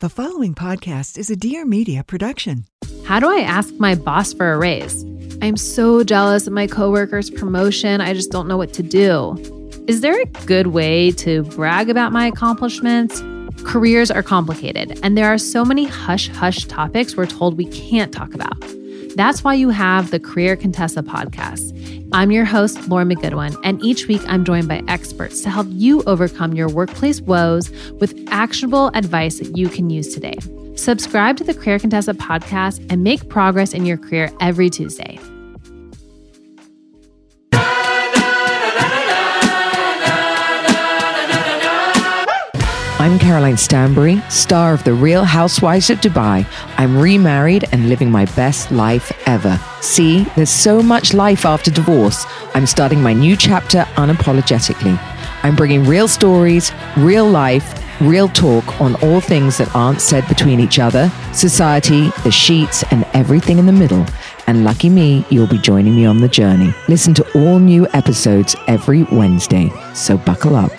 The following podcast is a Dear Media production. How do I ask my boss for a raise? I'm so jealous of my coworker's promotion. I just don't know what to do. Is there a good way to brag about my accomplishments? Careers are complicated, and there are so many hush hush topics we're told we can't talk about. That's why you have the Career Contessa podcast. I'm your host, Lauren McGoodwin, and each week I'm joined by experts to help you overcome your workplace woes with actionable advice that you can use today. Subscribe to the Career Contessa podcast and make progress in your career every Tuesday. Caroline Stanbury, star of The Real Housewives of Dubai. I'm remarried and living my best life ever. See, there's so much life after divorce. I'm starting my new chapter unapologetically. I'm bringing real stories, real life, real talk on all things that aren't said between each other, society, the sheets, and everything in the middle. And lucky me, you'll be joining me on the journey. Listen to all new episodes every Wednesday. So buckle up.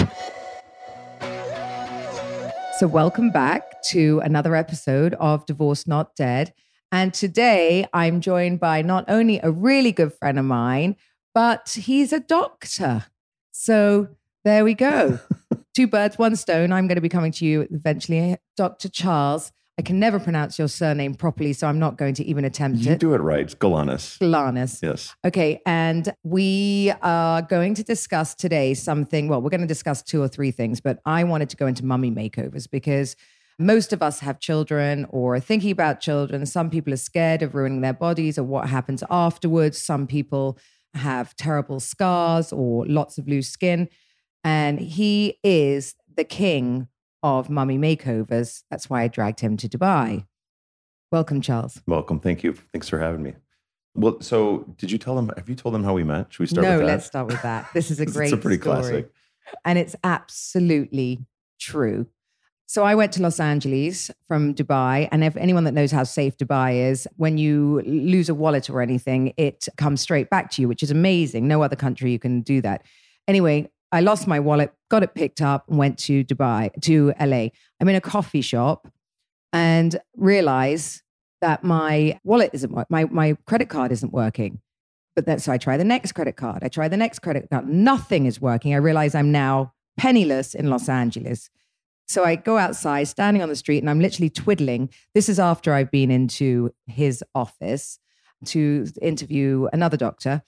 So, welcome back to another episode of Divorced Not Dead. And today I'm joined by not only a really good friend of mine, but he's a doctor. So, there we go. Two birds, one stone. I'm going to be coming to you eventually. Dr. Charles, I can never pronounce your surname properly, so I'm not going to even attempt You it. You do it right. Galanis. Galanis. Yes. Okay, and we are going to discuss today something. Well, we're going to discuss two or three things, but I wanted to go into mummy makeovers because most of us have children or are thinking about children. Some people are scared of ruining their bodies or what happens afterwards. Some people have terrible scars or lots of loose skin. And he is the king of mummy makeovers. That's why I dragged him to Dubai. Welcome, Charles. Welcome. Thank you. Thanks for having me. Well, so did you tell them? Have you told them how we met? Should we start no, with that? let's start with that. This is a great. It's a pretty story. classic. And it's absolutely true. So I went to Los Angeles from Dubai. And if anyone that knows how safe Dubai is, when you lose a wallet or anything, it comes straight back to you, which is amazing. No other country you can do that. Anyway, I lost my wallet, got it picked up, and went to Dubai, to LA. I'm in a coffee shop and realize that my wallet isn't my, my credit card isn't working. But then, so I try the next credit card. I try the next credit card. Nothing is working. I realize I'm now penniless in Los Angeles. So I go outside, standing on the street, and I'm literally twiddling. This is after I've been into his office to interview another doctor.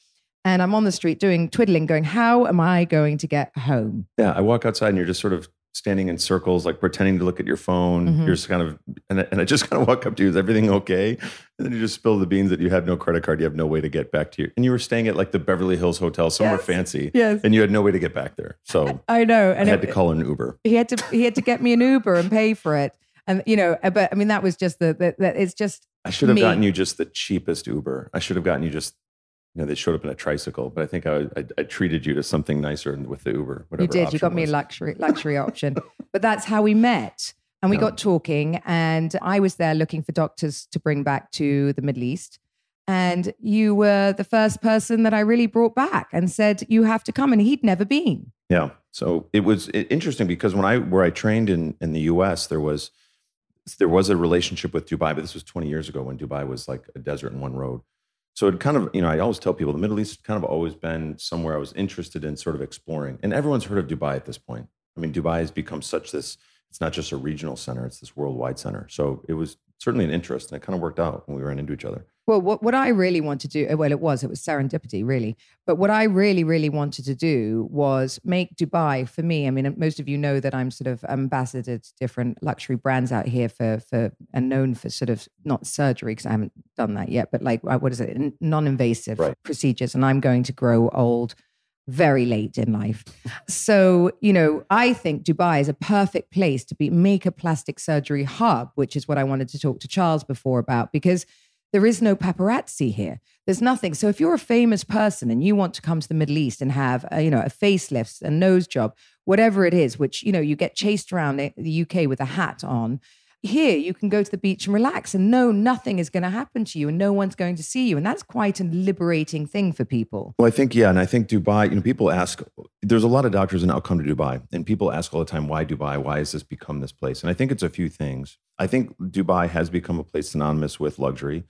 And I'm on the street doing twiddling, going, How am I going to get home? Yeah, I walk outside and you're just sort of standing in circles, like pretending to look at your phone. Mhm. You're just kind of, and I, and I just kind of walk up to you. Is everything okay? And then you just spill the beans that you have no credit card. You have no way to get back to you. And you were staying at like the Beverly Hills Hotel, somewhere Yes. fancy, Yes. and you had no way to get back there. So I know. I had it- to call an Uber. he had to he had to get me an Uber and pay for it. And you know, uh, but I mean, that was just the, the, the it's just I should have me. gotten you just the cheapest Uber. I should have gotten you just, you know, they showed up in a tricycle, but I think I, I, I treated you to something nicer with the Uber. Whatever you did. You got me a luxury luxury option. But that's how we met. And we Yeah. got talking, and I was there looking for doctors to bring back to the Middle East. And you were the first person that I really brought back and said, You have to come. And he'd never been. Yeah. So it was interesting because when I where I trained in in the U.S. there was there was a relationship with Dubai, but this was 20 years ago when Dubai was like a desert in one road. So it kind of you know I always tell people the Middle East kind of always been somewhere I was interested in sort of exploring, and everyone's heard of Dubai at this point. I mean, Dubai has become such this it's not just a regional center; it's this worldwide center. So it was certainly an interest, and it kind of worked out when we ran into each other. Well, what, what I really wanted to do, well, it was, it was serendipity, really. But what I really, really wanted to do was make Dubai for me. I mean, most of you know that I'm sort of ambassador to different luxury brands out here for, for and known for sort of not surgery, because I haven't done that yet, but like, uh, what is it? Non invasive Right. procedures. And I'm going to grow old very late in life. So, you know, I think Dubai is a perfect place to be make a plastic surgery hub, which is what I wanted to talk to Charles before about because there is no paparazzi here. There's nothing. So if you're a famous person and you want to come to the Middle East and have, a, you know, a facelift, a nose job, whatever it is, which you know you get chased around the UK with a hat on. Here, you can go to the beach and relax, and know nothing is going to happen to you, and no one's going to see you, and that's quite a liberating thing for people. Well, I think yeah, and I think Dubai. You know, people ask. There's a lot of doctors that now come to Dubai, and people ask all the time, "Why Dubai? Why has this become this place?" And I think it's a few things. I think Dubai has become a place synonymous with luxury.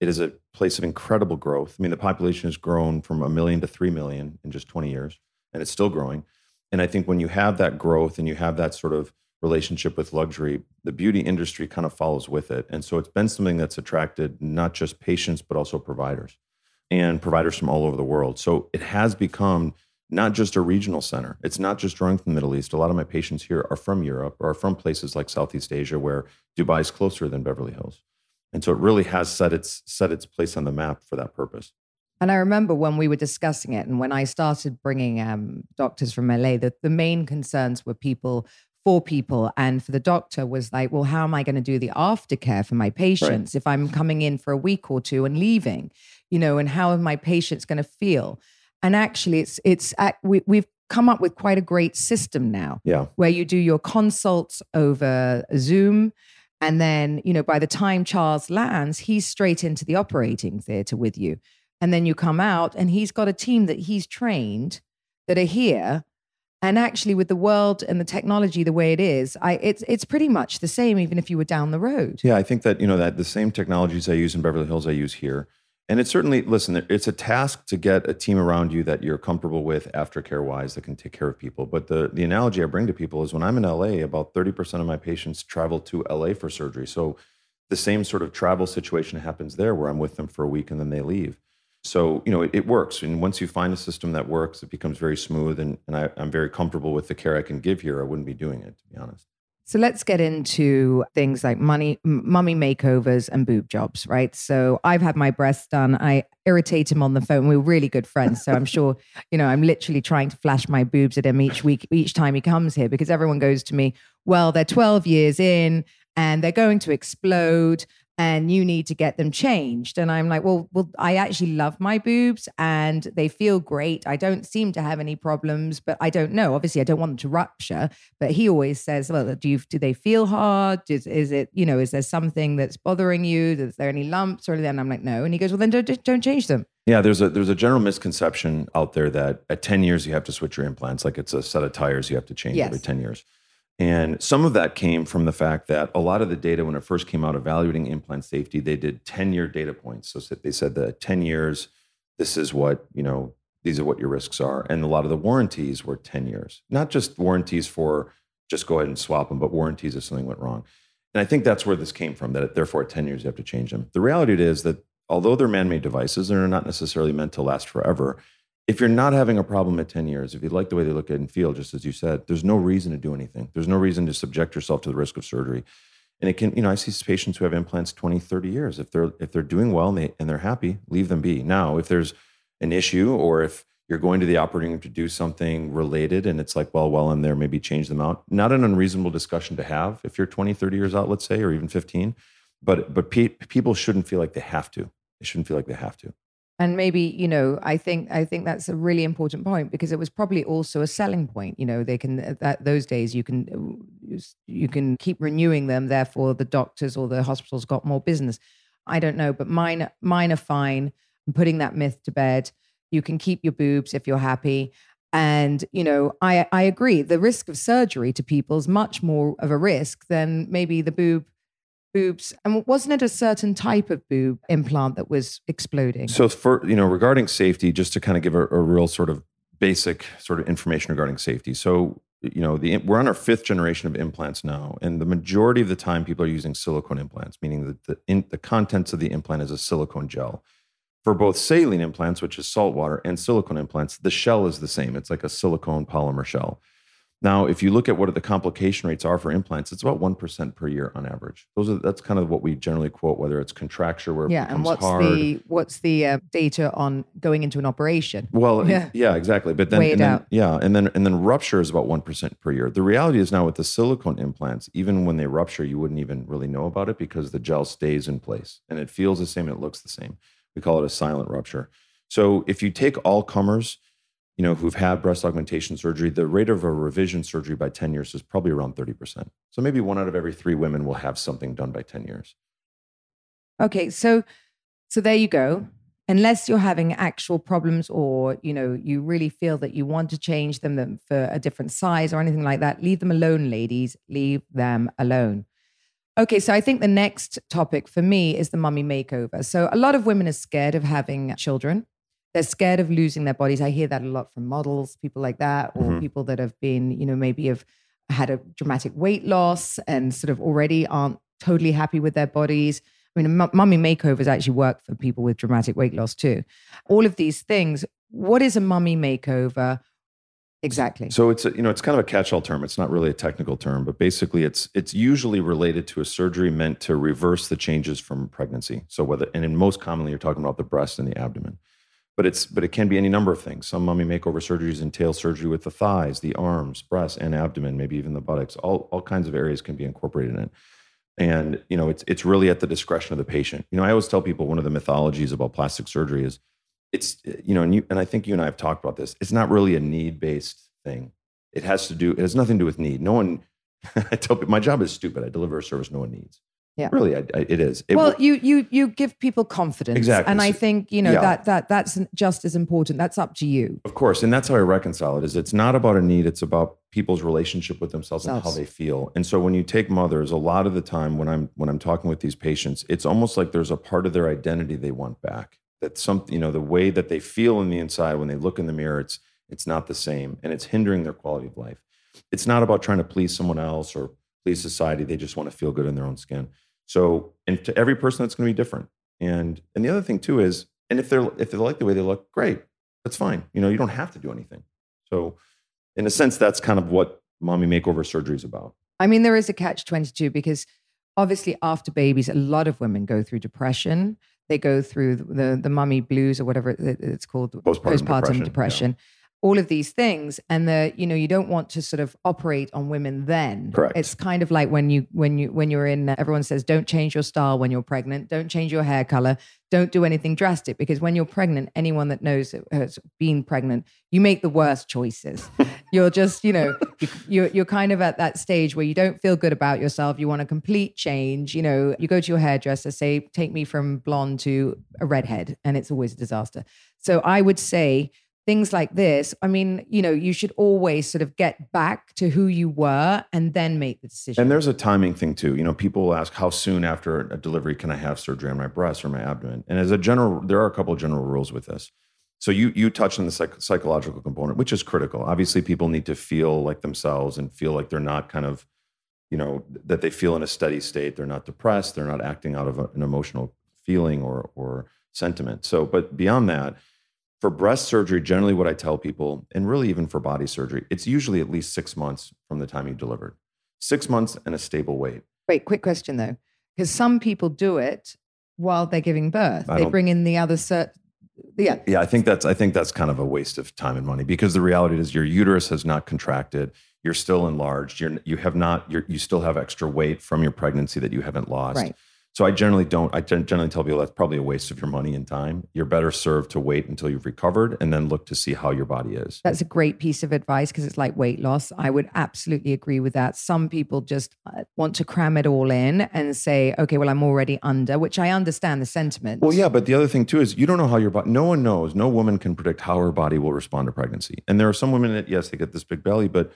It is a place of incredible growth. I mean, the population has grown from a million to three million in just 20 years, and it's still growing. And I think when you have that growth and you have that sort of relationship with luxury, the beauty industry kind of follows with it. And so it's been something that's attracted not just patients, but also providers and providers from all over the world. So it has become not just a regional center. It's not just drawing from the Middle East. A lot of my patients here are from Europe or from places like Southeast Asia where Dubai is closer than Beverly Hills. And so it really has set its set its place on the map for that purpose. And I remember when we were discussing it, and when I started bringing um, doctors from LA, that the main concerns were people for people, and for the doctor was like, well, how am I going to do the aftercare for my patients if I'm coming in for a week or two and leaving, you know, and how are my patients going to feel? And actually, it's it's ac- we, we've come up with quite a great system now Yeah. where you do your consults over Zoom. And then, you know, by the time Charles lands, he's straight into the operating theater with you. And then you come out and he's got a team that he's trained that are here. And actually, with the world and the technology the way it is, I, it's, it's pretty much the same, even if you were down the road. Yeah, I think that you know that the same technologies I use in Beverly Hills I use here, and it's certainly listen. It's a task to get a team around you that you're comfortable with aftercare wise that can take care of people. But the the analogy I bring to people is when I'm in LA, about thirty percent of my patients travel to LA for surgery. So the same sort of travel situation happens there, where I'm with them for a week and then they leave. So you know it, it works, and once you find a system that works, it becomes very smooth, and and I, I'm very comfortable with the care I can give here. I wouldn't be doing it to be honest. So let's get into things like money, mummy makeovers and boob jobs, right? So I've had my breasts done. I irritate him on the phone. We're really good friends. So I'm sure, you know, I'm literally trying to flash my boobs at him each week, each time he comes here because everyone goes to me, well, they're 12 years in and they're going to explode and you need to get them changed. And I'm like, well, well, I actually love my boobs and they feel great. I don't seem to have any problems, but I don't know. Obviously, I don't want them to rupture. But he always says, well, do you do they feel hard? Is, is it, you know, is there something that's bothering you? Is there any lumps or anything? And I'm like, no. And he goes, well, then don't, don't change them. Yeah, there's a there's a general misconception out there that at 10 years you have to switch your implants, like it's a set of tires you have to change Yes. every 10 years. And some of that came from the fact that a lot of the data when it first came out evaluating implant safety, they did 10 year data points. So they said that 10 years, this is what, you know, these are what your risks are. And a lot of the warranties were 10 years, not just warranties for just go ahead and swap them, but warranties if something went wrong. And I think that's where this came from, that therefore at 10 years you have to change them. The reality is that although they're man made devices, they're not necessarily meant to last forever. If you're not having a problem at 10 years, if you like the way they look and feel, just as you said, there's no reason to do anything. There's no reason to subject yourself to the risk of surgery. And it can, you know, I see patients who have implants 20, 30 years. If they're if they're doing well and, they, and they're happy, leave them be. Now, if there's an issue or if you're going to the operating room to do something related and it's like, well, while I'm there, maybe change them out. Not an unreasonable discussion to have if you're 20, 30 years out, let's say, or even 15. But but pe- people shouldn't feel like they have to. They shouldn't feel like they have to. And maybe you know i think i think that's a really important point because it was probably also a selling point you know they can uh, that those days you can uh, you can keep renewing them therefore the doctors or the hospitals got more business. I don't know but mine mine are fine. I'm putting that myth to bed. You can keep your boobs if you're happy. And you know i i agree the risk of surgery to people is much more of a risk than maybe the boob boobs and wasn't it a certain type of boob implant that was exploding So for you know, regarding safety, just to kind of give a, a real sort of basic sort of information regarding safety. So you know, the we're on our fifth generation of implants now, and the majority of the time people are using silicone implants, meaning that the in, the contents of the implant is a silicone gel. For both saline implants, which is salt water, and silicone implants, the shell is the same. It's like a silicone polymer shell. Now, if you look at what the complication rates are for implants, it's about one percent per year on average. Those are that's kind of what we generally quote, whether it's contracture where it Yeah, becomes and what's hard. the what's the uh, data on going into an operation? Well, Yeah. yeah, exactly. But then, and then yeah, and then and then rupture is about one percent per year. The reality is now with the silicone implants, even when they rupture, you wouldn't even really know about it because the gel stays in place and it feels the same and it looks the same. We call it a silent rupture. So if you take all comers, you know, who've had breast augmentation surgery, the rate of a revision surgery by 10 years is probably around 30%. So maybe one out of every three women will have something done by 10 years. Okay, so so there you go. Unless you're having actual problems or you know you really feel that you want to change them them for a different size or anything like that, leave them alone, ladies. Leave them alone. Okay, so I think the next topic for me is the mummy makeover. So a lot of women are scared of having children. They're scared of losing their bodies. I hear that a lot from models, people like that, or Mhm. people that have been, you know, maybe have had a dramatic weight loss and sort of already aren't totally happy with their bodies. I mean, mu- mummy makeovers actually work for people with dramatic weight loss too. All of these things. What is a mummy makeover exactly? So it's a, you know it's kind of a catch-all term. It's not really a technical term, but basically it's it's usually related to a surgery meant to reverse the changes from pregnancy. So whether and in most commonly you're talking about the breast and the abdomen. But it's but it can be any number of things. Some mummy makeover surgeries entail surgery with the thighs, the arms, breasts, and abdomen, maybe even the buttocks. All all kinds of areas can be incorporated in it. And you know, it's it's really at the discretion of the patient. You know, I always tell people one of the mythologies about plastic surgery is it's you know, and you and I think you and I have talked about this. It's not really a need based thing. It has to do. It has nothing to do with need. No one. I tell people my job is stupid. I deliver a service no one needs. Yeah. really, I, I, it is. It, well, you you you give people confidence, Exactly. and I think you know yeah. that that that's just as important. That's up to you. Of course, and that's how I reconcile it. Is it's not about a need; it's about people's relationship with themselves and how they feel. And so, when you take mothers, a lot of the time when I'm when I'm talking with these patients, it's almost like there's a part of their identity they want back. That some, you know, the way that they feel in the inside when they look in the mirror, it's it's not the same, and it's hindering their quality of life. It's not about trying to please someone else or please society. They just want to feel good in their own skin. So, and to every person, that's going to be different. And and the other thing too is, and if they're if they like the way they look, great, that's fine. You know, you don't have to do anything. So, in a sense, that's kind of what mommy makeover surgery is about. I mean, there is a catch twenty two because obviously after babies, a lot of women go through depression. They go through the the, the mummy blues or whatever it's called, Postpartum depression, yeah. All of these things, and the you know you don't want to sort of operate on women. Then Correct. It's kind of like when you when you when you're in. Uh, everyone says don't change your style when you're pregnant. Don't change your hair color. Don't do anything drastic because when you're pregnant, anyone that knows has been pregnant, you make the worst choices. you're just you know you're you're kind of at that stage where you don't feel good about yourself. You want a complete change. You know, you go to your hairdresser, say, take me from blonde to a redhead, and it's always a disaster. So I would say things like this. I mean, you know, you should always sort of get back to who you were and then make the decision. And there's a timing thing too. You know, people will ask how soon after a delivery can I have surgery on my breast or my abdomen? And as a general, there are a couple of general rules with this. So you you touched on the psych- psychological component, which is critical. Obviously, people need to feel like themselves and feel like they're not kind of, you know, that they feel in a steady state. They're not depressed. They're not acting out of a- an emotional feeling or or sentiment. So, but beyond that, for breast surgery, generally what I tell people, and really even for body surgery, it's usually at least six months from the time you delivered. Six months and a stable weight. Wait, quick question though, because some people do it while they're giving birth. I They bring in the other cert. Yeah, Yeah, I think that's I think that's kind of a waste of time and money because the reality is your uterus has not contracted. You're still enlarged. You're you have not you're, you still have extra weight from your pregnancy that you haven't lost. Right. So I generally don't. I generally tell people that's probably a waste of your money and time. You're better served to wait until you've recovered and then look to see how your body is. that's a great piece of advice because it's like weight loss. I would absolutely agree with that. Some people just uh, want to cram it all in and say, okay, well, I'm already under, which I understand the sentiment. Well, yeah, but the other thing too is you don't know how your body. No one knows. No woman can predict how her body will respond to pregnancy. And there are some women that yes, they get this big belly, but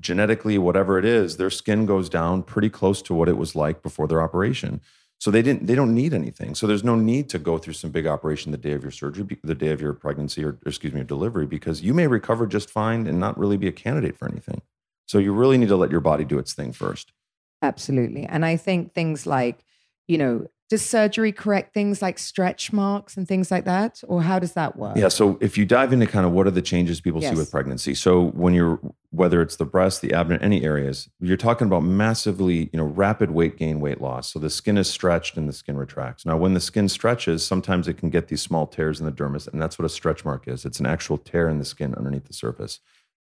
genetically, whatever it is, their skin goes down pretty close to what it was like before their operation. So they didn't. They don't need anything. So there's no need to go through some big operation the day of your surgery, the day of your pregnancy, or, or excuse me, your delivery, because you may recover just fine and not really be a candidate for anything. So you really need to let your body do its thing first. Absolutely. And I think things like, you know, does surgery correct things like stretch marks and things like that? Or how does that work? Yeah. So if you dive into kind of what are the changes people Yes. see with pregnancy. So when you're whether it's the breast, the abdomen, any areas, you're talking about massively, you know, rapid weight gain, weight loss. So the skin is stretched and the skin retracts. Now, when the skin stretches, sometimes it can get these small tears in the dermis, and that's what a stretch mark is. It's an actual tear in the skin underneath the surface.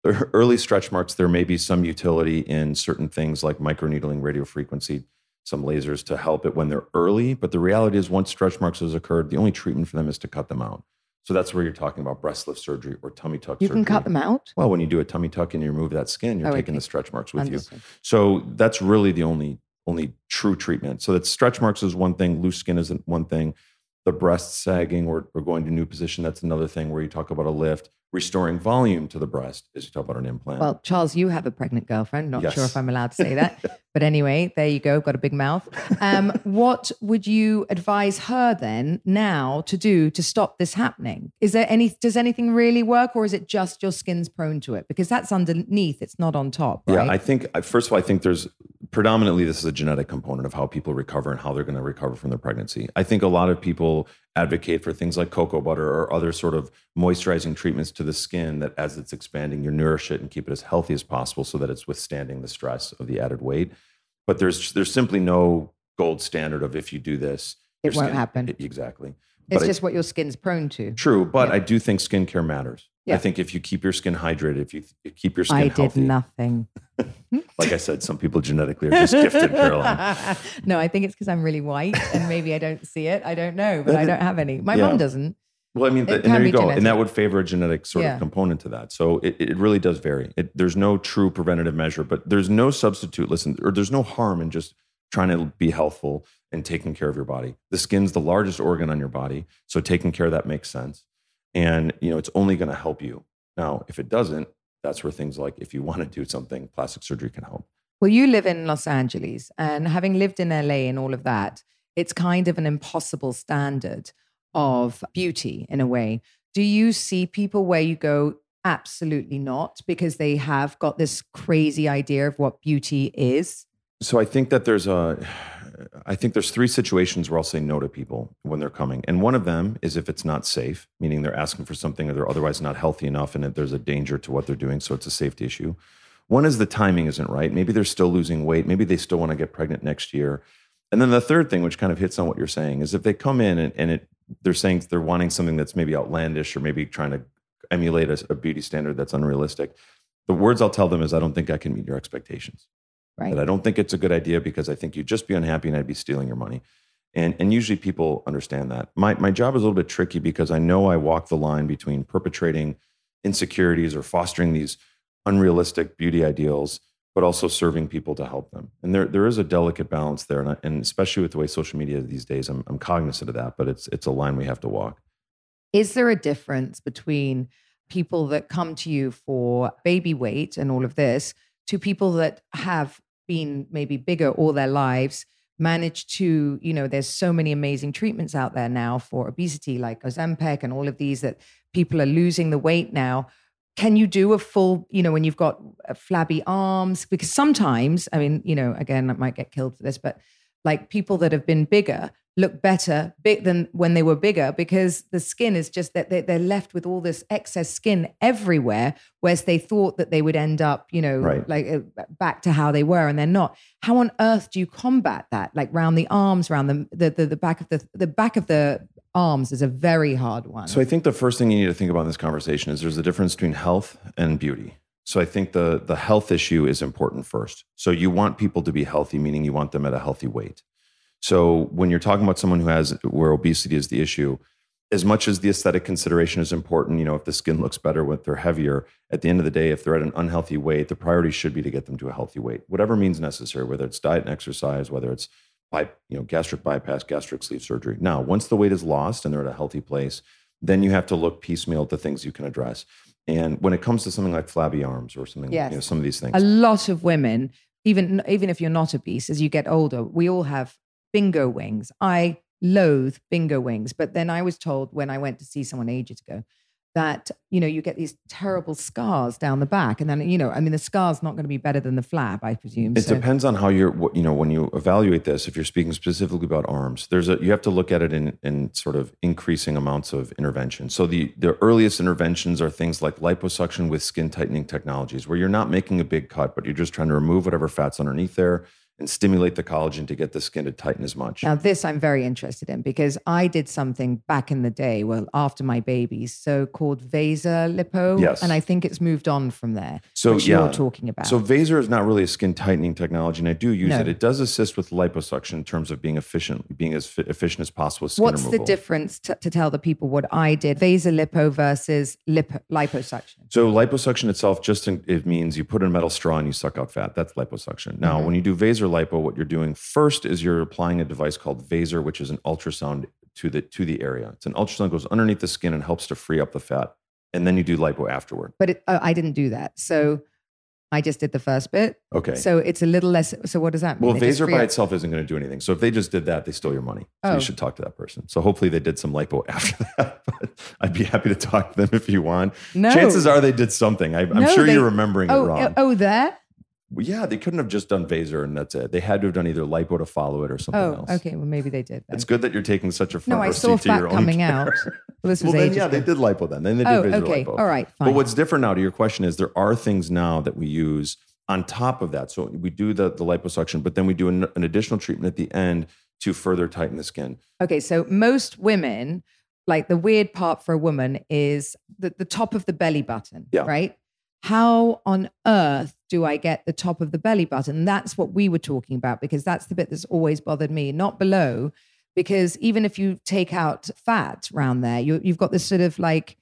The early stretch marks, there may be some utility in certain things like microneedling, radiofrequency, some lasers to help it when they're early. But the reality is, once stretch marks has occurred, the only treatment for them is to cut them out. So that's where you're talking about breast lift surgery or tummy tuck You surgery. can cut them out? Well, when you do a tummy tuck and you remove that skin, you're Oh, taking okay. the stretch marks with Understood. you. So that's really the only only true treatment. So that stretch marks is one thing, loose skin isn't one thing. The breast sagging or, or going to a new position, that's another thing where you talk about a lift. Restoring volume to the breast is you talk about an implant. Well, Charles, you have a pregnant girlfriend. Not sure if I'm allowed to say that. but anyway, there you go. Got a big mouth. Um, what would you advise her then now to do to stop this happening? Is there any, does anything really work or is it just your skin's prone to it? Because that's underneath, it's not on top, right? Yeah, I think first of all, I think there's predominantly this is a genetic component of how people recover and how they're going to recover from their pregnancy. I think a lot of people advocate for things like cocoa butter or other sort of moisturizing treatments to the skin that as it's expanding, you nourish it and keep it as healthy as possible so that it's withstanding the stress of the added weight. But there's there's simply no gold standard of if you do this, It won't happen. exactly. it's But I- just what your skin's prone to. true, but Yeah. I do think skincare matters. Yeah. I think if you keep your skin hydrated, if you you keep your skin healthy. I did nothing. like I said, some people genetically are just gifted, Caroline. no, I think it's because I'm really white and maybe I don't see it. I don't know, but I don't have any. My Yeah. mom doesn't. Well, I mean, th- can and there you go, genetic. and that would favor a genetic sort Yeah. of component to that. So it, it really does vary. It, there's no true preventative measure, but there's no substitute. Listen, or there's no harm in just trying to be healthful and taking care of your body. The skin's the largest organ on your body, so taking care of that makes sense. And you know, it's only going to help you. Now, if it doesn't, that's where things like if you want to do something, plastic surgery can help. Well, you live in Los Angeles, and having lived in LA and all of that, it's kind of an impossible standard of beauty in a way. Do you see people where you go, absolutely not, because they have got this crazy idea of what beauty is? So I think that there's a, I think there's three situations where I'll say no to people when they're coming, and one of them is if it's not safe, meaning they're asking for something or they're otherwise not healthy enough, and there's a danger to what they're doing, so it's a safety issue. One is the timing isn't right. Maybe they're still losing weight. Maybe they still want to get pregnant next year. And then the third thing, which kind of hits on what you're saying, is if they come in and, and it, they're saying they're wanting something that's maybe outlandish or maybe trying to emulate a, a beauty standard that's unrealistic. The words I'll tell them is, I don't think I can meet your expectations Right. that I don't think it's a good idea because I think you'd just be unhappy and I'd be stealing your money. And, and usually people understand that. My, my job is a little bit tricky because I know I walk the line between perpetrating insecurities or fostering these unrealistic beauty ideals, but also serving people to help them. And there, there is a delicate balance there. And, I, and especially with the way social media these days, I'm, I'm cognizant of that, but it's, it's a line we have to walk. Is there a difference between people that come to you for baby weight and all of this to people that have been maybe bigger all their lives, managed to, you know, there's so many amazing treatments out there now for obesity, like Ozempic and all of these that people are losing the weight now. Can you do a full, you know, when you've got uh, flabby arms? Because sometimes, I mean, you know, again, I might get killed for this, but like people that have been bigger look better big than when they were bigger because the skin is just that they're, they're left with all this excess skin everywhere whereas they thought that they would end up you know Right. like uh, back to how they were and they're not how on earth do you combat that like round the arms round the the, the, the back of the the back of the arms is a very hard one So I think the first thing you need to think about in this conversation is there's a difference between health and beauty. So I think the the health issue is important first. So you want people to be healthy, meaning you want them at a healthy weight. So when you're talking about someone who has where obesity is the issue, as much as the aesthetic consideration is important, you know, if the skin looks better when they're heavier, at the end of the day, if they're at an unhealthy weight, the priority should be to get them to a healthy weight, whatever means necessary, whether it's diet and exercise, whether it's by, you know, gastric bypass, gastric sleeve surgery. Now, once the weight is lost and they're at a healthy place, then you have to look piecemeal at the things you can address. And when it comes to something like flabby arms or something, Yes. you know, some of these things, a lot of women even even if you're not obese as you get older we all have bingo wings. I loathe bingo wings. But then i was told when i went to see someone ages ago that you know you get these terrible scars down the back and then you know i mean the scar's not going to be better than the flap i presume It so- depends on how you're, what- you know, when you evaluate this. If you're speaking specifically about arms, there's a you have to look at it in in sort of increasing amounts of intervention. So the the earliest interventions are things like liposuction with skin tightening technologies, where you're not making a big cut, but you're just trying to remove whatever fats underneath there and stimulate the collagen to get the skin to tighten as much. Now, this I'm very interested in because I did something back in the day, well, after my babies, so called Vaser lipo. Yes. And I think it's moved on from there. So, yeah. you're talking about. So Vaser is not really a skin tightening technology, and I do use No. it. It does assist with liposuction in terms of being efficient, being as fi- efficient as possible What's the difference to, to tell the people what I did? Vaser lipo versus lip, liposuction. So liposuction itself just in, it means you put in a metal straw and you suck out fat. That's liposuction. Now, Mm-hmm. when you do Vaser lipo, what you're doing first is you're applying a device called Vaser, which is an ultrasound to the to the area. It's an ultrasound that goes underneath the skin and helps to free up the fat, and then you do lipo afterward. But it, uh, I didn't do that. So I just did the first bit. Okay. So it's a little less. So what does that mean? well, They Vaser by up- itself isn't going to do anything. So if they just did that, they stole your money. So Oh. you should talk to that person. So hopefully they did some lipo after that. But I'd be happy to talk to them if you want. No. Chances are they did something. I, I'm No, sure they- you're remembering Oh, it wrong. oh, oh, there? Yeah, they couldn't have just done Vaser and that's it. They had to have done either lipo to follow it or something Oh, else. okay. Well, maybe they did. Then. It's good that you're taking such a front No, I saw fat your own coming care. out. Well, this was well, then, yeah, they did lipo then. Then they did Oh, Vaser okay. lipo. All right, But what's different now to your question is there are things now that we use on top of that. So we do the, the liposuction, but then we do an, an additional treatment at the end to further tighten the skin. Okay, so most women, like the weird part for a woman is the, the top of the belly button, Yeah. right? How on earth do I get the top of the belly button? That's what we were talking about because that's the bit that's always bothered me, not below. Because even if you take out fat around there, you, you've got this sort of like,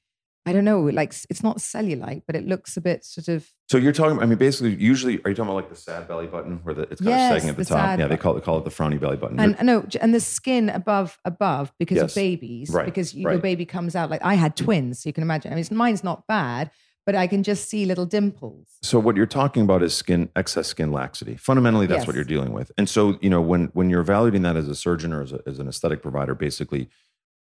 I don't know, like it's not cellulite, but it looks a bit sort of So you're talking, I mean, basically, usually, are you talking about like the sad belly button where the, it's kind Yes, of sagging at the, the top? Yeah, they call it, call it the frowny belly button. and no, and the skin above above because Yes. of babies, Right, because you, your baby comes out like I had twins, so you can imagine. I mean, mine's not bad, but I can just see little dimples. So what you're talking about is skin excess skin laxity. Fundamentally, that's what you're dealing with. And so you know when when you're evaluating that as a surgeon or as, a, as an aesthetic provider, basically,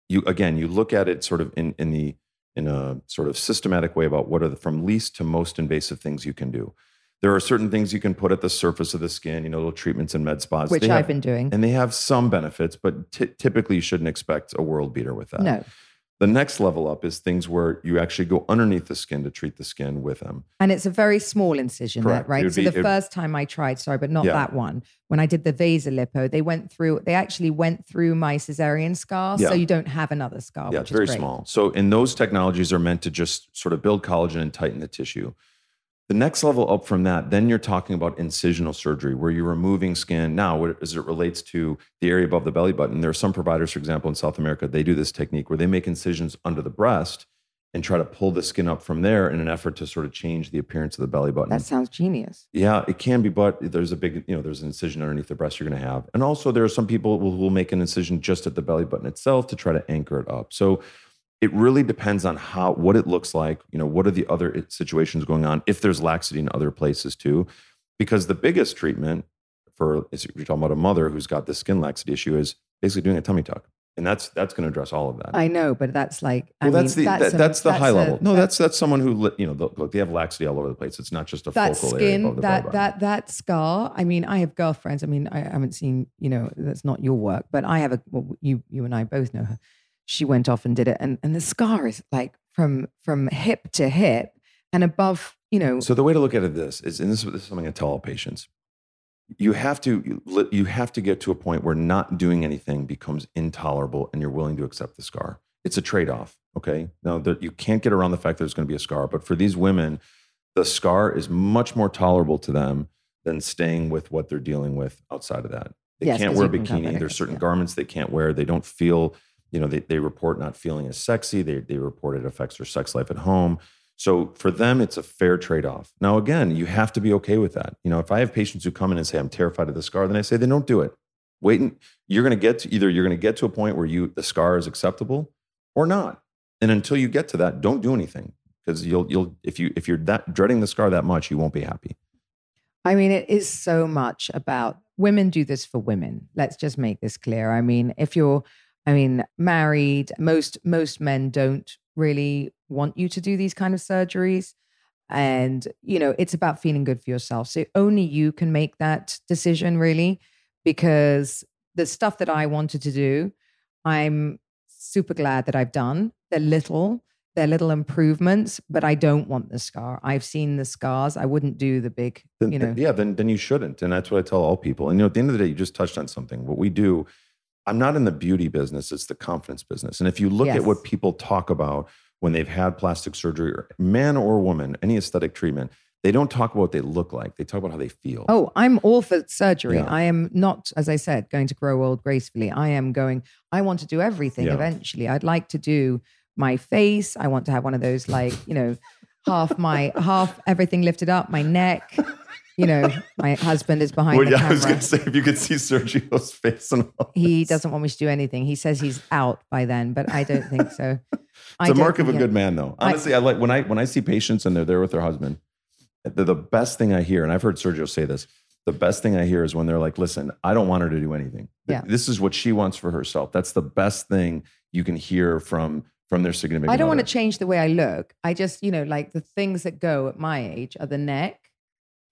you again you look at it sort of in in the in a sort of systematic way about what are the from least to most invasive things you can do. There are certain things you can put at the surface of the skin, you know, little treatments and med spas, Which They I've have- been doing. and they have some benefits, but ty- typically you shouldn't expect a world beater with that. No, The next level up is things where you actually go underneath the skin to treat the skin with them. and it's a very small incision, that It right? So be- the first time I tried, sorry, but not Yeah. that one. When I did the vaser lipo, they went through. They actually went through my cesarean scar, Yeah. so you don't have another scar. Yeah, which very small. So, and those technologies are meant to just sort of build collagen and tighten the tissue. The next level up from that, then you're talking about incisional surgery, where you're removing skin. Now, as it relates to the area above the belly button, there are some providers, for example, in South America, they do this technique where they make incisions under the breast and try to pull the skin up from there in an effort to sort of change the appearance of the belly button. That sounds genius. Yeah, it can be, but there's a big, you know, there's an incision underneath the breast you're going to have. And also, there are some people who will make an incision just at the belly button itself to try to anchor it up. So it really depends on how, what it looks like, you know, what are the other uh, situations going on, if there's laxity in other places too. Because the biggest treatment for, if you're talking about a mother who's got this skin laxity issue, is basically doing a tummy tuck. And that's that's going to address all of that. I know, but that's like I well, that's mean, the that's that, a- that's the high a- level. No, that- that's that's someone who you know look they have laxity all over the place. It's not just a that focal area skin, the belly that button. that that scar. I mean, I have girlfriends. I mean, I haven't seen. You know, that's not your work, but I have a. Well, you you and I both know her. She went off and did it, and and the scar is like from from hip to hip and above. You know, So the way to look at it this is, and this, is- this is something I tell all patients. You have to you- you have to get to a point where not doing anything becomes intolerable, and you're willing to accept the scar. It's a trade off. Okay, now that you can't get around the fact that there's going to be a scar, but for these women, the scar is much more tolerable to them than staying with what they're dealing with outside of that. They Yes, can't wear a bikini. There's certain yeah. garments they can't wear. They don't feel, you know, they, they report not feeling as sexy. They, they report it affects their sex life at home. So for them, it's a fair trade off. Now, again, you have to be okay with that. You know, if I have patients who come in and say, I'm terrified of the scar, then I say, then don't do it. Wait, and you're going to get to either you're going to get to a point where you, the scar is acceptable or not. And until you get to that, don't do anything because you'll, you'll, if you, if you're that dreading the scar that much, you won't be happy. I mean, it is so much about women do this for women. Let's just make this clear. I mean, if you're I mean, married, most most men don't really want you to do these kind of surgeries. And, you know, it's about feeling good for yourself. So only you can make that decision, really, because the stuff that I wanted to do, I'm super glad that I've done. They're little, they're little improvements, but I don't want the scar. I've seen the scars. I wouldn't do the big, Then, you know. yeah, then then you shouldn't. And that's what I tell all people. And you know, at the end of the day, you just touched on something. What we do, I'm not in the beauty business, it's the confidence business. And if you look at what people talk about when they've had plastic surgery, or man or woman, any aesthetic treatment, they don't talk about what they look like. They talk about how they feel. Oh, I'm all for surgery. Yeah. I am not, as I said, going to grow old gracefully. I am going, I want to do everything Yeah. eventually. I'd like to do my face. I want to have one of those, like, you know, half my, half everything lifted up, my neck. You know, my husband is behind Well, the yeah, I was going to say, if you could see Sergio's face and all he this. doesn't want me to do anything. He says he's out by then, but I don't think so. It's a mark of a good man, though. Honestly, I, like when I when I see patients and they're there with their husband. The, the best thing I hear, and I've heard Sergio say this, the best thing I hear is when they're like, "Listen, I don't want her to do anything. Yeah. This is what she wants for herself." That's the best thing you can hear from from their significant. I don't want to change the way I look. I just, you know, like the things that go at my age are the neck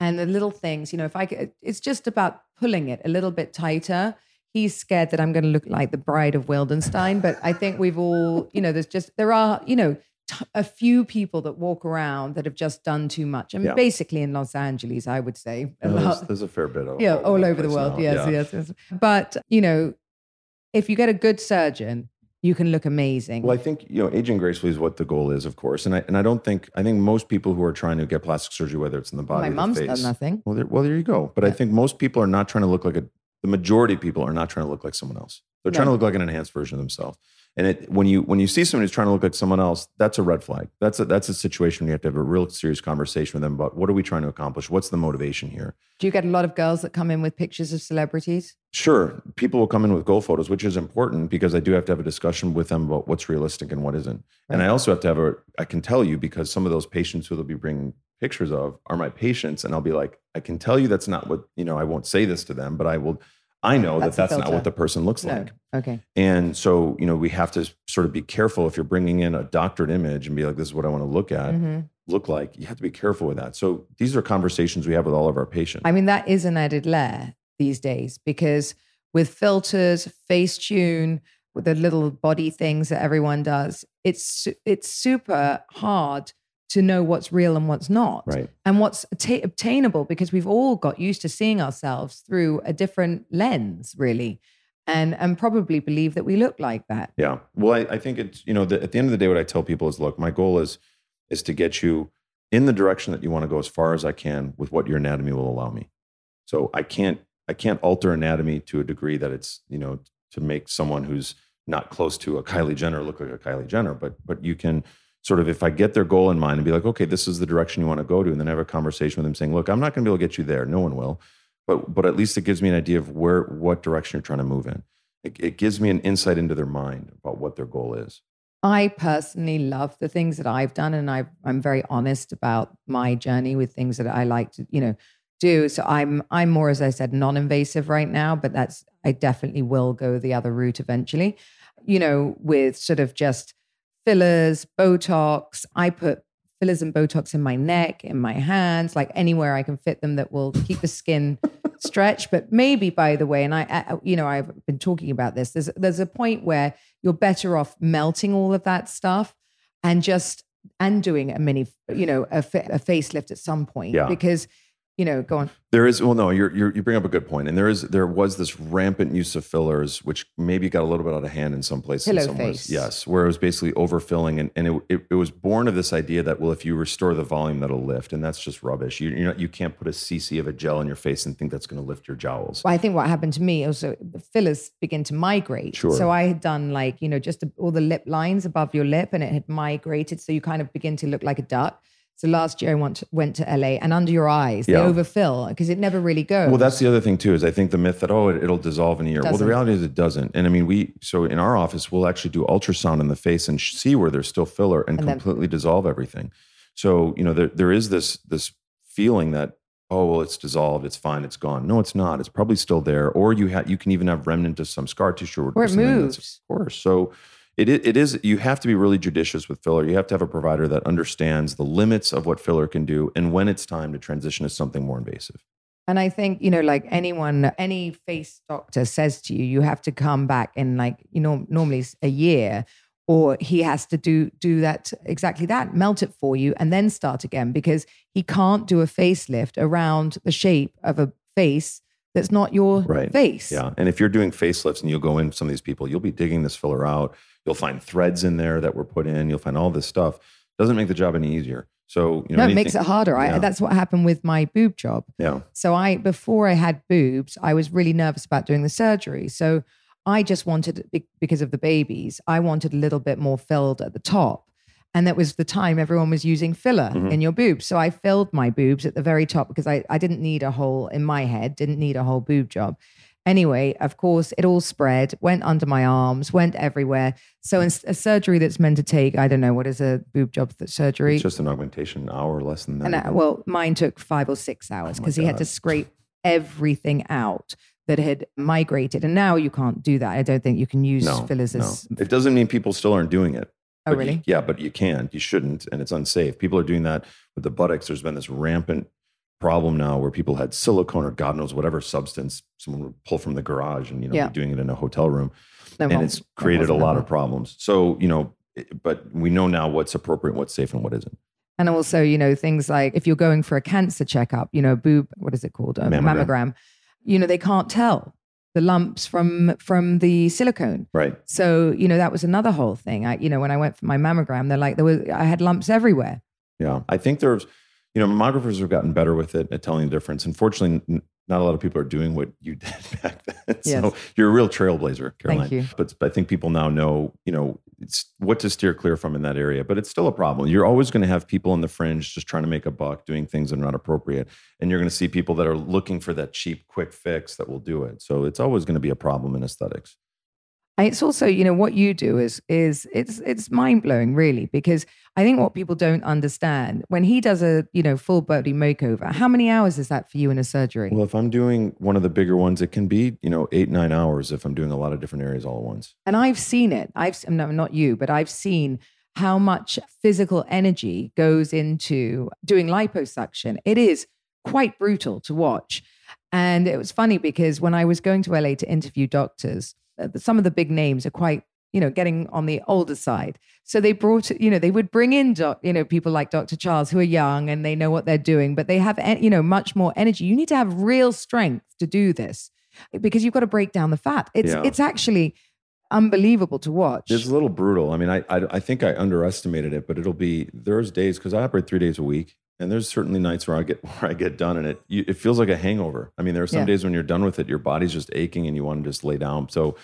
and the little things. You know, if I could, it's just about pulling it a little bit tighter. He's scared that I'm going to look like the bride of Wildenstein, but I think we've all, you know, there's just, there are, you know, t- a few people that walk around that have just done too much. And Yeah. basically in Los Angeles, I would say. a there's, lot- there's a fair bit of yeah, all over the world. now. Yes, Yeah. yes, yes. But, you know, if you get a good surgeon, you can look amazing. Well, I think you know, aging gracefully is what the goal is, of course, and I and I don't think I think most people who are trying to get plastic surgery, whether it's in the body, my mum's face, done nothing. Well, there, well, there you go. But I think most people are not trying to look like a. The majority of people are not trying to look like someone else. They're trying to look like an enhanced version of themselves. And it, when you when you see someone who's trying to look like someone else, that's a red flag. That's a that's a situation where you have to have a real serious conversation with them about what are we trying to accomplish? What's the motivation here? Do you get a lot of girls that come in with pictures of celebrities? Sure, people will come in with goal photos, which is important because I do have to have a discussion with them about what's realistic and what isn't. And I also have to have a, I can tell you because some of those patients who they'll be bringing pictures of are my patients. And I'll be like, I can tell you that's not what, you know, I won't say this to them, but I will, I know That's that that's not what the person looks No. like. Okay. And so, you know, we have to sort of be careful if you're bringing in a doctored image and be like, this is what I want to look at, Mhm. look like. You have to be careful with that. So these are conversations we have with all of our patients. I mean, that is an added layer these days because with filters, Facetune, with the little body things that everyone does, it's it's super hard to know what's real and what's not. right. and what's atta- obtainable because we've all got used to seeing ourselves through a different lens really and and probably believe that we look like that Yeah. Well, I, I think it's, you know, the, at the end of the day, what I tell people is look, my goal is, is to get you in the direction that you want to go as far as I can with what your anatomy will allow me. So I can't, I can't alter anatomy to a degree that it's, you know, to make someone who's not close to a Kylie Jenner look like a Kylie Jenner, but, but you can sort of, if I get their goal in mind and be like, okay, this is the direction you want to go to, and then have a conversation with them saying, look, I'm not going to be able to get you there. No one will. But, but at least it gives me an idea of where, what direction you're trying to move in it, it gives me an insight into their mind about what their goal is. i personally love the things that i've done and i i'm very honest about my journey with things that i like to you know do so i'm i'm more as i said non-invasive right now but that's i definitely will go the other route eventually you know with sort of just fillers botox i put fillers and botox in my neck in my hands like anywhere i can fit them that will keep the skin stretched but maybe by the way and i I- you know i've been talking about this there's there's a point where you're better off melting all of that stuff and just and doing a mini you know a, a facelift at some point Yeah. because you know go on There is well, no, you're, you're you bring up a good point, and there is there was this rampant use of fillers, which maybe got a little bit out of hand in some places. Pillow some ways. face. yes, where it was basically overfilling, and, and it, it it was born of this idea that well, if you restore the volume, that'll lift, and that's just rubbish. You you know you can't put a cc of a gel in your face and think that's going to lift your jowls. Well, I think what happened to me also the fillers begin to migrate. Sure. So I had done like you know just all the lip lines above your lip, and it had migrated, so you kind of begin to look like a duck. So last year I went to, went to LA, and under your eyes they overfill because it never really goes. Well, that's the other thing too. Is I think the myth that oh, it, it'll dissolve in a year. Well, the reality is it doesn't. And I mean, we so in our office we'll actually do ultrasound in the face and see where there's still filler and, And then- completely dissolve everything. So you know there there is this this feeling that oh well it's dissolved it's fine it's gone no it's not it's probably still there or you have you can even have remnant of some scar tissue Or it something that's- moves. of course so it, it is you have to be really judicious with filler you have to have a provider that understands the limits of what filler can do and when it's time to transition to something more invasive And I think, you know, like anyone, any face doctor says to you, you have to come back in like, you know, normally a year, or he has to do do that exactly that, melt it for you and then start again because he can't do a facelift around the shape of a face that's not your Right. face. Yeah. And if you're doing facelifts and you'll go in some of these people, you'll be digging this filler out. You'll find threads in there that were put in. You'll find all this stuff. Doesn't make the job any easier. So, you know, No, it makes it harder. I, Yeah. that's what happened with my boob job. Yeah. So I before I had boobs, I was really nervous about doing the surgery. So I just wanted because of the babies, I wanted a little bit more filled at the top. And that was the time everyone was using filler Mhm. in your boobs. So I filled my boobs at the very top because I, I didn't need a whole in my head, didn't need a whole boob job. Anyway, of course, it all spread, went under my arms, went everywhere. So in a surgery that's meant to take, I don't know, what is a boob job th- surgery? It's just an augmentation, an hour less than that. And uh, well, mine took five or six hours Oh because he had to scrape everything out that had migrated. And now you can't do that. I don't think you can use no, fillers no. as. It doesn't mean people still aren't doing it. Oh, But you- really? yeah, but you can't. You shouldn't, and it's unsafe. People are doing that with the buttocks. There's been this rampant problem now where people had silicone or God knows whatever substance someone would pull from the garage and you know Yeah. doing it in a hotel room, No, and it's created a lot of problems. So you know, but we know now what's appropriate, what's safe, and what isn't. And also, you know, things like if you're going for a cancer checkup, you know, boob, what is it called? A Mammogram. mammogram. You know, they can't tell the lumps from from the silicone. Right. So, you know, that was another whole thing. I, you know, when I went for my mammogram, they're like, there was, I had lumps everywhere. Yeah, I think there's, you know, mammographers have gotten better with it at telling the difference. Unfortunately, not a lot of people are doing what you did back then. So you're a real trailblazer, Caroline. Thank you. But I think people now know, you know, it's what to steer clear from in that area. But it's still a problem. You're always going to have people on the fringe just trying to make a buck, doing things that are not appropriate, and you're going to see people that are looking for that cheap, quick fix that will do it. So it's always going to be a problem in aesthetics. And It's also, you know, what you do is is it's it's mind blowing, really, because I think what people don't understand when he does a you know full body makeover, how many hours is that for you in a surgery? Well, if I'm doing one of the bigger ones, it can be, you know, eight, nine hours if I'm doing a lot of different areas all at once. and I've seen it. I've no, not you, but I've seen how much physical energy goes into doing liposuction. It is quite brutal to watch. And it was funny because when I was going to LA to interview doctors, Uh, some of the big names are quite, you know, getting on the older side. So they brought, you know, they would bring in, doc, you know, people like Dr. Charles who are young and they know what they're doing, but they have, you know, much more energy. You need to have real strength to do this because you've got to break down the fat. It's Yeah. it's actually unbelievable to watch. It's a little brutal. I mean, I, I I think I underestimated it, but it'll be there's days because I operate three days a week, and there's certainly nights where I get where I get done, and it you, it feels like a hangover. I mean, there are some Yeah. days when you're done with it, your body's just aching, and you want to just lay down. So,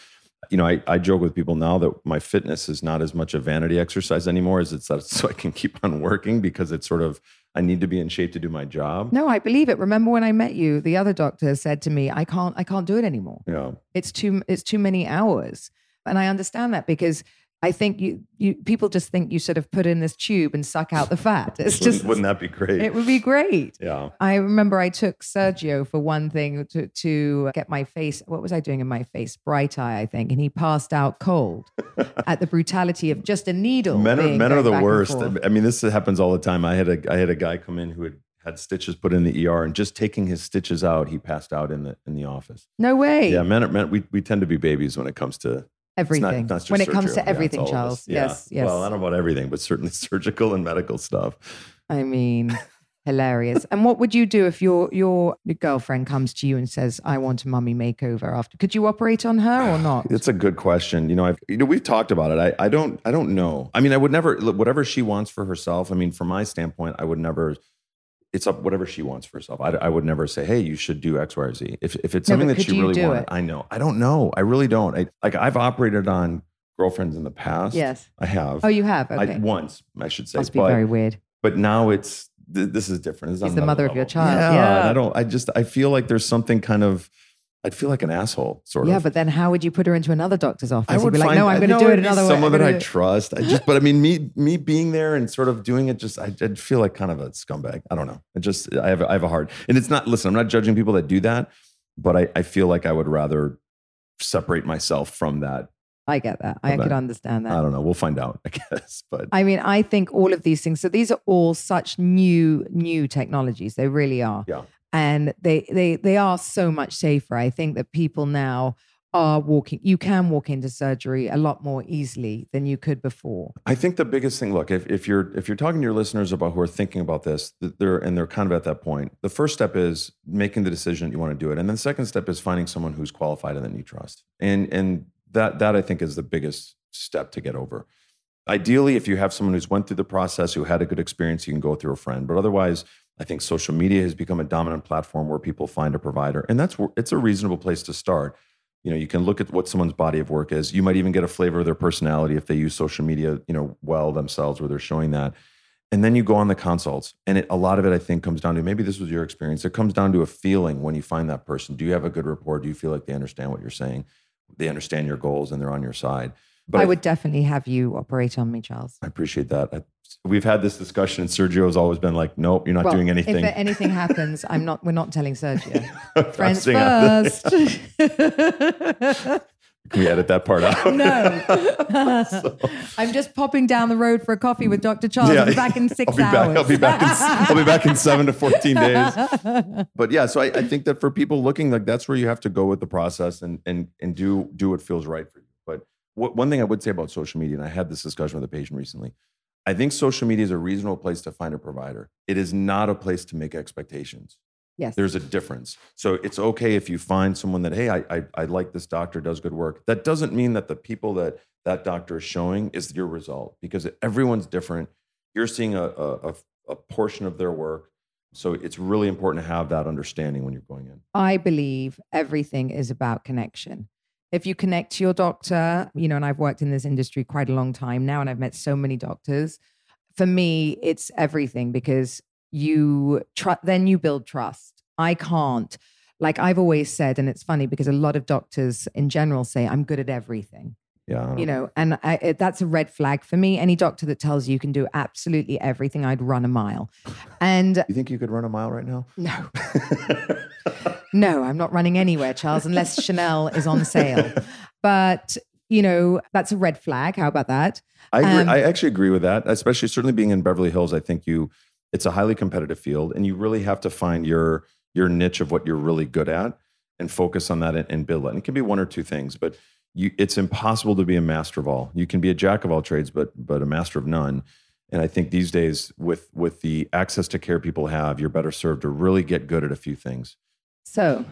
you know, I, I joke with people now that my fitness is not as much a vanity exercise anymore as it's that so I can keep on working because it's sort of I need to be in shape to do my job. no, I believe it. Remember when I met you, the other doctor said to me, "I can't, I can't do it anymore. Yeah. It's too, it's too many hours." And I understand that because I think you, you people just think you sort of put in this tube and suck out the fat. It's just, wouldn't that be great? it would be great. yeah. I remember I took Sergio for one thing to, to get my face. What was I doing in my face? Bright eye, I think. And he passed out cold at the brutality of just a needle. Men are men are the worst. I mean, this happens all the time. I had a I had a guy come in who had had stitches put in the ER, and just taking his stitches out, he passed out in the in the office. No way. Yeah, men are men. We we tend to be babies when it comes to not- everything. not just when it comes to everything, of Charles. Yeah. Yes, yes. Well, I don't know about everything, but certainly surgical and medical stuff. I mean, hilarious. And what would you do if your your your girlfriend comes to you and says, "I want a mummy makeover"? After, could you operate on her or not? It's a good question. You know, I've you know we've talked about it. I I don't I don't know. I mean, I would never whatever she wants for herself. I mean, from my standpoint, I would never. It's up whatever she wants for herself. I, I would never say, "Hey, you should do X, Y, or Z." If if it's No, something that she really wanted, it? I know. I don't know. I really don't. I like I've operated on girlfriends in the past. yes. I have. Oh, you have. I, Okay. once, I should say. Must be but, very weird. but now it's th- this is different. This She's the mother of your child. Yeah, Yeah. I don't. I just I feel like there's something kind of. I'd feel like an asshole, sort Yeah, of. Yeah, but then how would you put her into another doctor's office? I would be like, find, no, I'm going to do it another way. Someone that I gonna do it." trust. I just, but I mean, me, me being there and sort of doing it, just I, I'd feel like kind of a scumbag. I don't know. It just, I have, I have a hard, and it's not. Listen, I'm not judging people that do that, but I, I feel like I would rather separate myself from that. I get that. I Okay. could understand that. I don't know. We'll find out, I guess. But I mean, I think all of these things. So these are all such new, new technologies. They really are. Yeah. And they they they are so much safer. I think that people now are walking. You can walk into surgery a lot more easily than you could before. I think the biggest thing, look, if, if you're if you're talking to your listeners about who are thinking about this, they're and they're kind of at that point. The first step is making the decision that you want to do it, and then the second step is finding someone who's qualified and that you trust. And and that that I think is the biggest step to get over. Ideally, if you have someone who's went through the process, who had a good experience, you can go through a friend. But otherwise, I think social media has become a dominant platform where people find a provider, and that's it's a reasonable place to start. You know, you can look at what someone's body of work is. You might even get a flavor of their personality if they use social media, you know, well themselves, where they're showing that. And then you go on the consults, and it, a lot of it, I think, comes down to maybe this was your experience. It comes down to a feeling when you find that person. Do you have a good rapport? Do you feel like they understand what you're saying? They understand your goals and they're on your side. I would definitely have you operate on me, Charles. I appreciate that. I, we've had this discussion, and Sergio has always been like, "Nope, you're not Well, doing anything." If anything happens, I'm not. We're not telling Sergio. Friends first. Can we edit that part out? no. I'm just popping down the road for a coffee with Dr. Charles. I'll be back in 6 I'll hours. Back, I'll be back. In, I'll be back in seven to fourteen days. But yeah, so I, I think that for people looking like that's where you have to go with the process and and and do do what feels right for you. One thing I would say about social media, and I had this discussion with a patient recently, I think social media is a reasonable place to find a provider. It is not a place to make expectations. Yes. There's a difference. So it's okay if you find someone that, hey, I, I, I like this doctor, does good work. That doesn't mean that the people that that doctor is showing is your result because everyone's different. You're seeing a, a, a, a portion of their work. So it's really important to have that understanding when you're going in. I believe everything is about connection. If you connect to your doctor, you know, and I've worked in this industry quite a long time now, and I've met so many doctors. For me, it's everything because you tr- then you build trust. I can't, like I've always said, and it's funny because a lot of doctors in general say, I'm good at everything. Yeah. You know and I, it, that's a red flag for me any doctor that tells you you can do absolutely everything i'd run a mile and You think you could run a mile right now? no no i'm not running anywhere charles unless chanel is on sale but you know that's a red flag how about that I agree. Um, I actually agree with that, especially certainly being in Beverly Hills. I think you, it's a highly competitive field, and you really have to find your your niche of what you're really good at and focus on that and, and build it. And it can be one or two things, but you, it's impossible to be a master of all. You can be a jack of all trades, but but a master of none. And I think these days, with with the access to care people have, you're better served to really get good at a few things. So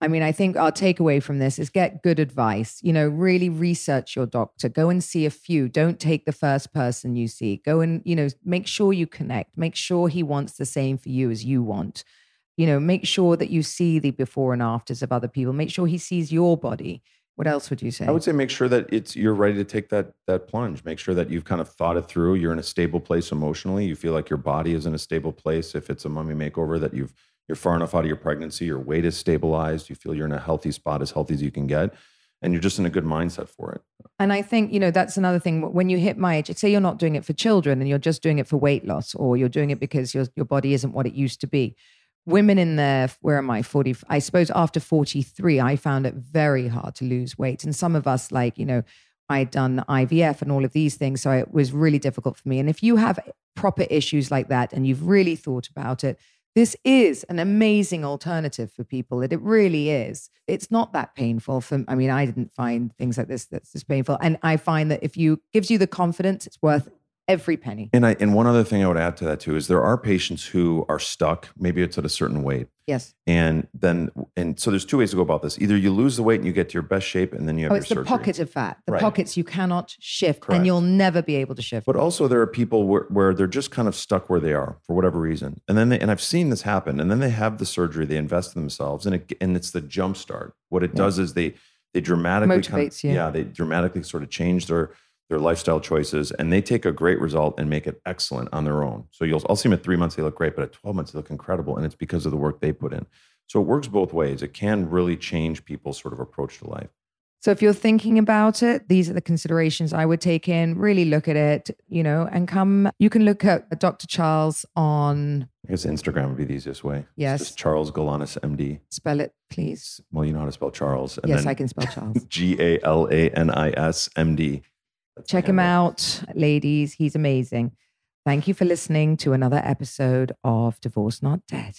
i mean i think our takeaway from this is get good advice. You know really research your doctor. Go and see a few. Don't take the first person you see. Go and you know make sure you connect. Make sure he wants the same for you as you want. You know make sure that you see the before and afters of other people. Make sure he sees your body what else would you say I would say make sure that it's you're ready to take that that plunge. Make sure that you've kind of thought it through. You're in a stable place emotionally. You feel like your body is in a stable place. If it's a mummy makeover, that you've you're far enough out of your pregnancy, your weight is stabilized. You feel you're in a healthy spot, as healthy as you can get, and you're just in a good mindset for it. And I think, you know, that's another thing. When you hit my age, say you're not doing it for children and you're just doing it for weight loss, or you're doing it because your, your body isn't what it used to be. Women in their, where am I, 40, I suppose after 43, I found it very hard to lose weight. And some of us, like, you know, I had done IVF and all of these things. So it was really difficult for me. And if you have proper issues like that and you've really thought about it, this is an amazing alternative for people. It, it really is. It's not that painful. For I mean, I didn't find things like this that's just painful. And I find that if you gives you the confidence, it's worth every penny. And I and one other thing I would add to that too is there are patients who are stuck. Maybe it's at a certain weight, Yes. and then and so there's two ways to go about this. Either you lose the weight and you get to your best shape, and then you have Oh, your it's the surgery. pocket of fat. The Right. pockets you cannot shift, Correct. and you'll never be able to shift. But also there are people where, where they're just kind of stuck where they are for whatever reason. And then they, and I've seen this happen. And then they have the surgery, they invest in themselves and it, and it's the jump start. What it Yeah. does is they, they dramatically kind of- Motivates you. yeah, they dramatically sort of change their, their lifestyle choices and they take a great result and make it excellent on their own. So you'll, I'll see them at three months, they look great, but at 12 months, they look incredible. And it's because of the work they put in. So it works both ways. It can really change people's sort of approach to life. So if you're thinking about it, these are the considerations I would take in. Really look at it, you know, and come. You can look at Dr. Charles on. I guess Instagram would be the easiest way. Yes. Charles Galanis, MD. Spell it, please. Well, you know how to spell Charles. And yes, I can spell Charles. G A L A N I S M D. Check him out, ladies. He's amazing. Thank you for listening to another episode of Divorced Not Dead.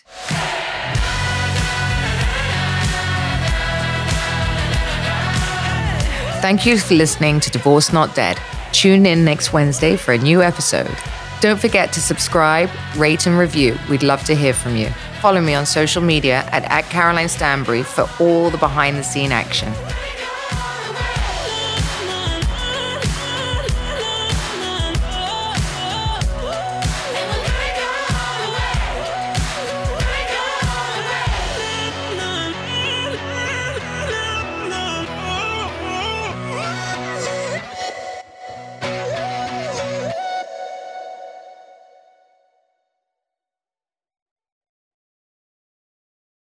Thank you for listening to Divorced Not Dead. Tune in next Wednesday for a new episode. Don't forget to subscribe, rate, and review. We'd love to hear from you. Follow me on social media at, at Caroline Stanbury for all the behind the scene action.